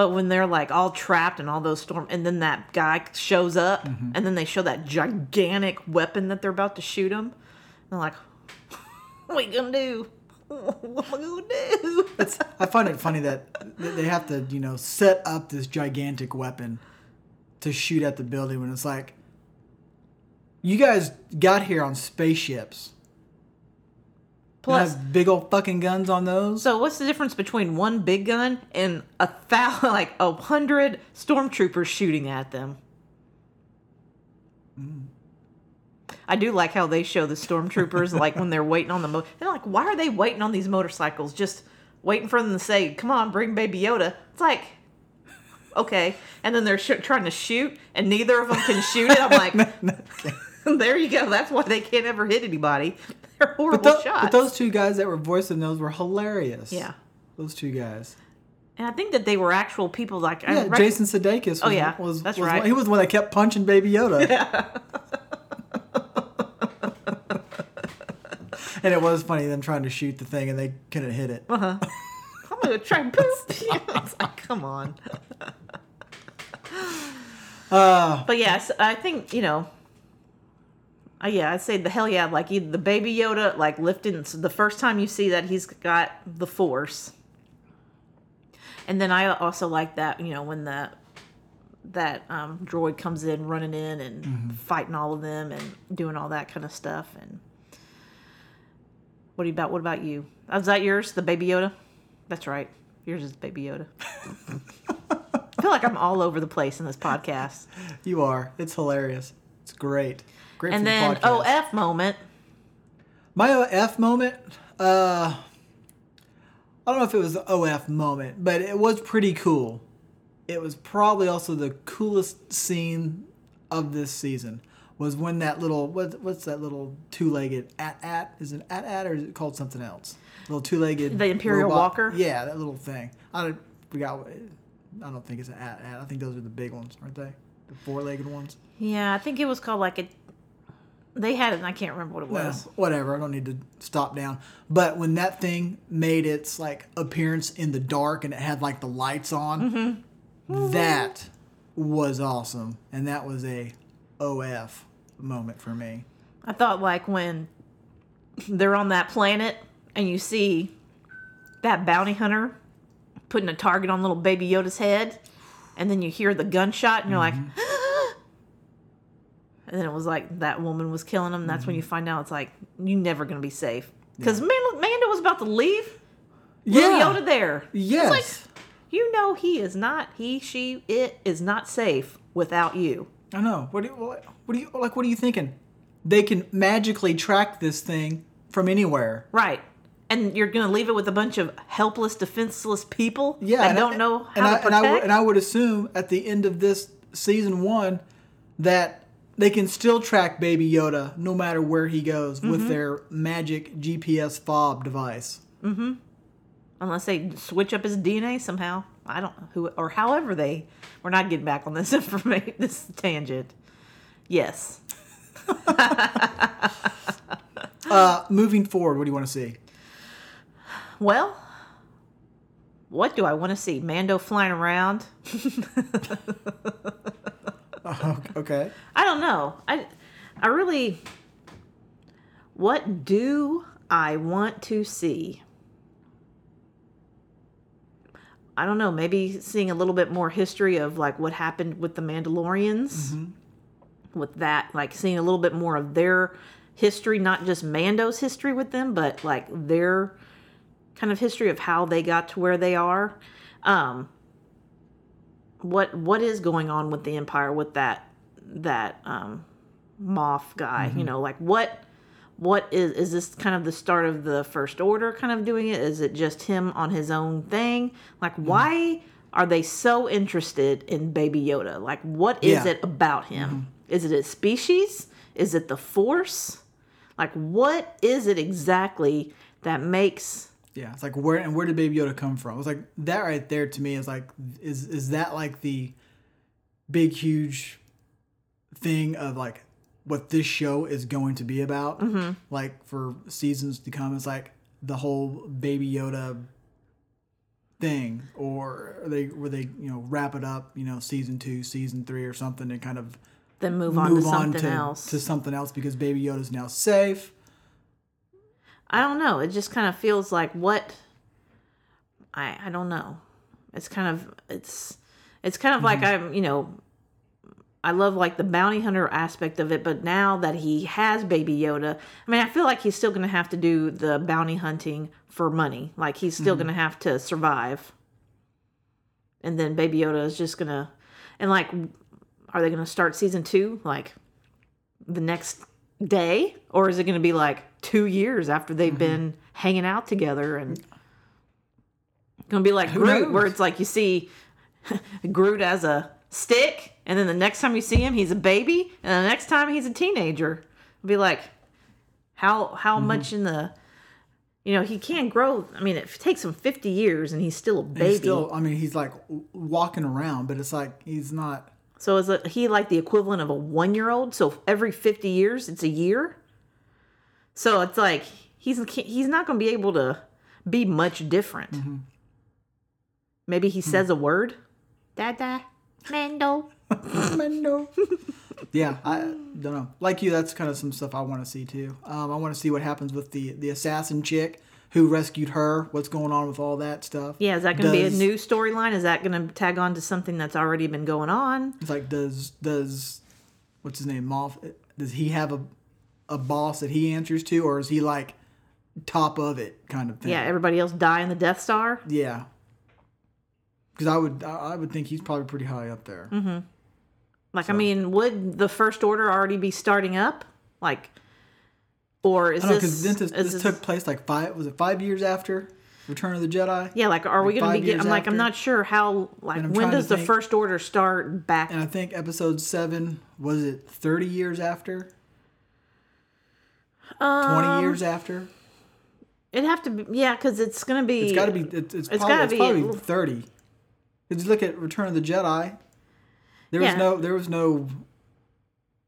but when they're like all trapped and all those storm, and then that guy shows up, Mm-hmm. and then they show that gigantic weapon that they're about to shoot him. They're like, "What we gonna do? What am I gonna do?" It's, I find it funny that they have to, you know, set up this gigantic weapon to shoot at the building when it's like, you guys got here on spaceships. Plus, have big old fucking guns on those. So what's the difference between one big gun and a thousand, like a hundred stormtroopers shooting at them? Mm. I do like how they show the stormtroopers like when they're waiting on the mo. They're like, why are they waiting on these motorcycles? Just waiting for them to say, "Come on, bring Baby Yoda." It's like, okay, and then they're sh- trying to shoot, and neither of them can shoot it. I'm like, there you go. That's why they can't ever hit anybody. They're horrible But, shots. but those two guys that were voicing those were hilarious. yeah. Those two guys. And I think that they were actual people. Like I Yeah, rec- Jason Sudeikis. Was, Oh, yeah, was, that's was right. One, he was the one that kept punching Baby Yoda. Yeah. and it was funny them trying to shoot the thing and they couldn't hit it. Uh huh. I'm gonna try and poop. it's like, come on. Uh, But yes, I think you know. Uh, yeah, I'd say the hell yeah, like either the baby Yoda, like lifting. The first time you see that he's got the Force, and then I also like that you know when the that um, droid comes in running in and fighting all of them and doing all that kind of stuff. And what about what about you? Is that yours, the baby Yoda? That's right, yours is baby Yoda. I feel like I'm all over the place in this podcast. you are. It's hilarious. It's great. Great And then the. OF moment. My OF moment, uh, I don't know if it was the OF moment, but it was pretty cool. It was probably also the coolest scene of this season. Was when that little what, what's that little two-legged AT-AT is it AT-AT or is it called something else? Little two-legged The Imperial Walker? Yeah, that little thing. I don't forgot. What, I don't think it's an AT-AT. I think those are the big ones, aren't they? The four-legged ones. Yeah, I think it was called like a. They had it, and I can't remember what it was. whatever. I don't need to stop down. But when that thing made its like appearance in the dark and it had like the lights on, mm-hmm. Mm-hmm. that was awesome, and that was a OF moment for me. I thought like when they're on that planet and you see that bounty hunter putting a target on little baby Yoda's head, and then you hear the gunshot, and you're like. Mm-hmm. And then it was like that woman was killing him. That's when you mm-hmm. find out it's like you're never gonna be safe because Mando was about to leave. Little Yoda there. Yes. like- You know he is not. He, she, it is not safe without you. I know. What do you, what, what do you like? What are you thinking? They can magically track this thing from anywhere. Right. And you're gonna leave it with a bunch of helpless, defenseless people Yeah, that and I- don't know and how I, to and I, and I would assume at the end of this season one that they can still track Baby Yoda no matter where he goes Mm-hmm. with their magic GPS fob device. Mm-hmm. Unless they switch up his DNA somehow. I don't know who or however they. We're not getting back on this information. This tangent. Yes. Uh, moving forward, what do you want to see? Well, what do I want to see? Mando flying around? Okay. I don't know. I I really what do I want to see? I don't know, maybe seeing a little bit more history of like what happened with the Mandalorians. With that, like seeing a little bit more of their history, not just Mando's history with them, but like their kind of history of how they got to where they are. Um what what is going on with the empire with that that um Moff guy you mm-hmm. know like what what is is this kind of the start of the first order kind of doing it? Is it just him on his own thing? Like mm-hmm. why are they so interested in baby yoda? Like what is Yeah. it about him? Mm-hmm. Is it a species? Is it the force? Like what is it exactly that makes Yeah, it's like where and where did Baby Yoda come from? It's like that right there to me is like is is that like the big huge thing of like what this show is going to be about? Mm-hmm. Like for seasons to come, it's like the whole Baby Yoda thing, or are they where they you know wrap it up, you know, season two, season three, or something, and kind of then move on move to on something to, else to something else because Baby Yoda's now safe. I don't know. It just kind of feels like what I I don't know. It's kind of it's it's kind of like I'm, you know, I love like the bounty hunter aspect of it, but now that he has baby Yoda, I mean, I feel like he's still going to have to do the bounty hunting for money. Like he's still mm-hmm. going to have to survive. And then baby Yoda is just going to and like are they going to start season 2 like the next day or is it going to be like 2 years after they've mm-hmm. been hanging out together and going to be like Groot where it's like you see Groot as a stick, and then the next time you see him, he's a baby, and the next time he's a teenager. It'll be like, how how Mm-hmm. much in the, you know, he can't grow. I mean, it takes him fifty years, and he's still a baby. Still, I mean, he's like walking around, but it's like he's not. so is it, he like the equivalent of a one year old? So every fifty years, it's a year. So it's like he's he's not going to be able to be much different. Mm-hmm. Maybe he says a word. Dada, Mando. Mendo. yeah, I don't know. Like you, that's kind of some stuff I want to see too. Um, I want to see what happens with the the assassin chick who rescued her. What's going on with all that stuff? Yeah, is that going to be a new storyline? Is that going to tag on to something that's already been going on? It's like does does what's his name Moff? Does he have a a boss that he answers to, or is he like top of it kind of thing? Yeah, everybody else die in the Death Star. yeah. Because I would I would think he's probably pretty high up there. Mm-hmm. Like, I mean, would the First Order already be starting up? Like, or is I don't know this, because this, is this took place like five was it five years after Return of the Jedi? Yeah, like, are we going to be? Get, I'm like, I'm not sure how. Like, when does the think- First Order start back? And I think episode seven was it thirty years after? Um, Twenty years after? It'd have to be, yeah, because it's going to be. It's got to be. It's, it's, it's probably, gotta it's be- probably thirty. Because you look at Return of the Jedi, there was no there was no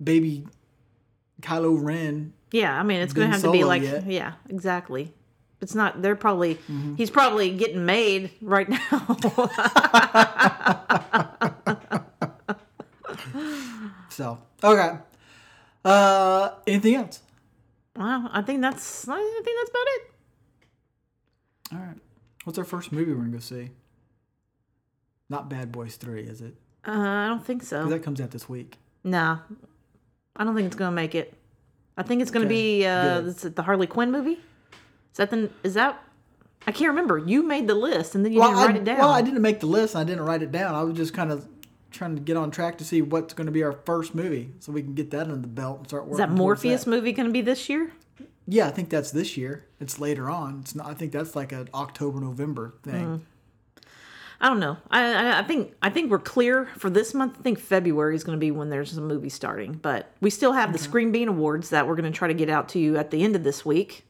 baby Kylo Ren. Yeah, I mean, it's going to have to be like, yet. yeah, exactly. It's not. They're probably. Mm-hmm. He's probably getting made right now. So okay. Uh, anything else? well, I think that's. I think that's about it. All right. What's our first movie we're gonna go see? Not Bad Boys Three, is it? Uh, I don't think 'Cause so. that comes out this week. Nah, I don't think it's gonna make it. I think it's gonna Okay, be uh, good. is it the Harley Quinn movie. Is that the? Is that? I can't remember. You made the list and then you didn't I, write it down. well, I didn't make the list. and I didn't write it down. I was just kind of trying to get on track to see what's going to be our first movie, so we can get that under the belt and start working. Is that towards Morbius movie going to be this year? Yeah, I think that's this year. It's later on. It's not. I think that's like an October November thing. I don't know. I, I I think I think we're clear for this month. I think February is going to be when there's a movie starting, but we still have the Screen Bean Awards that we're going to try to get out to you at the end of this week.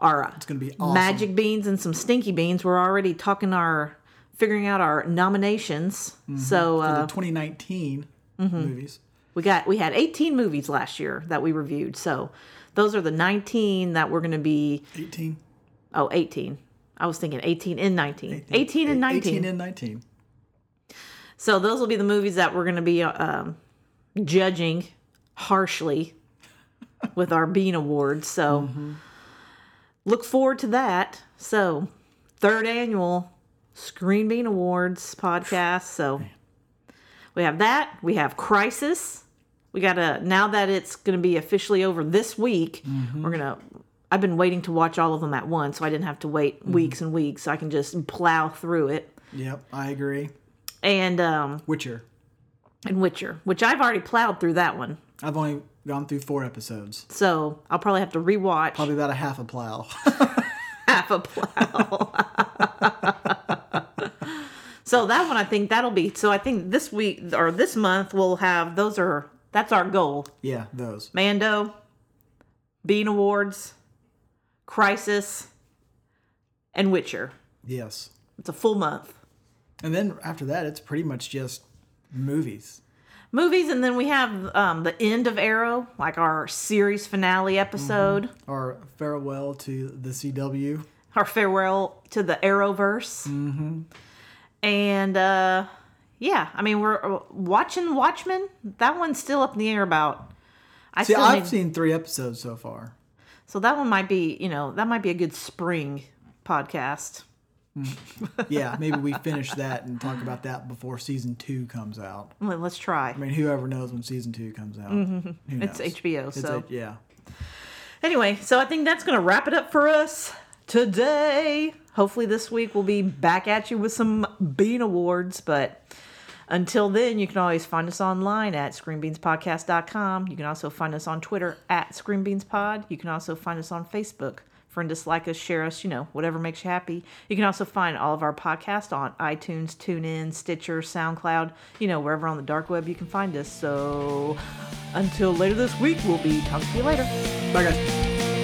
Our uh, It's going to be awesome. magic beans and some stinky beans. We're already talking our figuring out our nominations. So for uh, the 2019 mm-hmm. movies. we got we had 18 movies last year that we reviewed. So those are the 19 that we're going to be 18. oh 18. I was thinking 18 and 19. 18 and 19. 18 and 19. So those will be the movies that we're going to be uh, um, judging harshly with our Bean Awards. So mm-hmm. look forward to that. So third annual Screen Bean Awards podcast. So we have that. We have Crisis. We got to now that it's going to be officially over this week. Mm-hmm. We're gonna. I've been waiting to watch all of them at once, so I didn't have to wait weeks and weeks. So I can just plow through it. Yep, I agree. And um, Witcher. and Witcher, which I've already plowed through that one. I've only gone through four episodes. So I'll probably have to rewatch Probably about a half a plow. half a plow. so that one, I think that'll be. So I think this week or this month we'll have those are that's our goal. yeah, those. Mando, Bean Awards, Crisis, and Witcher. Yes. It's a full month. And then after that, it's pretty much just movies. Movies, and then we have um, the end of Arrow, like our series finale episode. Our farewell to the CW. our farewell to the Arrowverse. Mm-hmm. And uh, yeah, I mean we're uh, watching Watchmen. That one's still up in the air about. I See, I've need- seen three episodes so far. So that one might be you know that might be a good spring podcast. Yeah, maybe we finish that and talk about that before season two comes out. Let's try. I mean, whoever knows when season two comes out. Mm-hmm. It's HBO, It's so a- yeah. anyway, so I think that's gonna wrap it up for us today. Hopefully this week we'll be back at you with some Bean Awards, but until then, you can always find us online at screenbeanspodcast.com. You can also find us on Twitter at screenbeanspod. You can also find us on Facebook. Friend us, like us, share us, you know, whatever makes you happy. You can also find all of our podcasts on iTunes, TuneIn, Stitcher, SoundCloud, you know, wherever on the dark web you can find us. So until later this week, we'll be talking to you later. Bye, guys.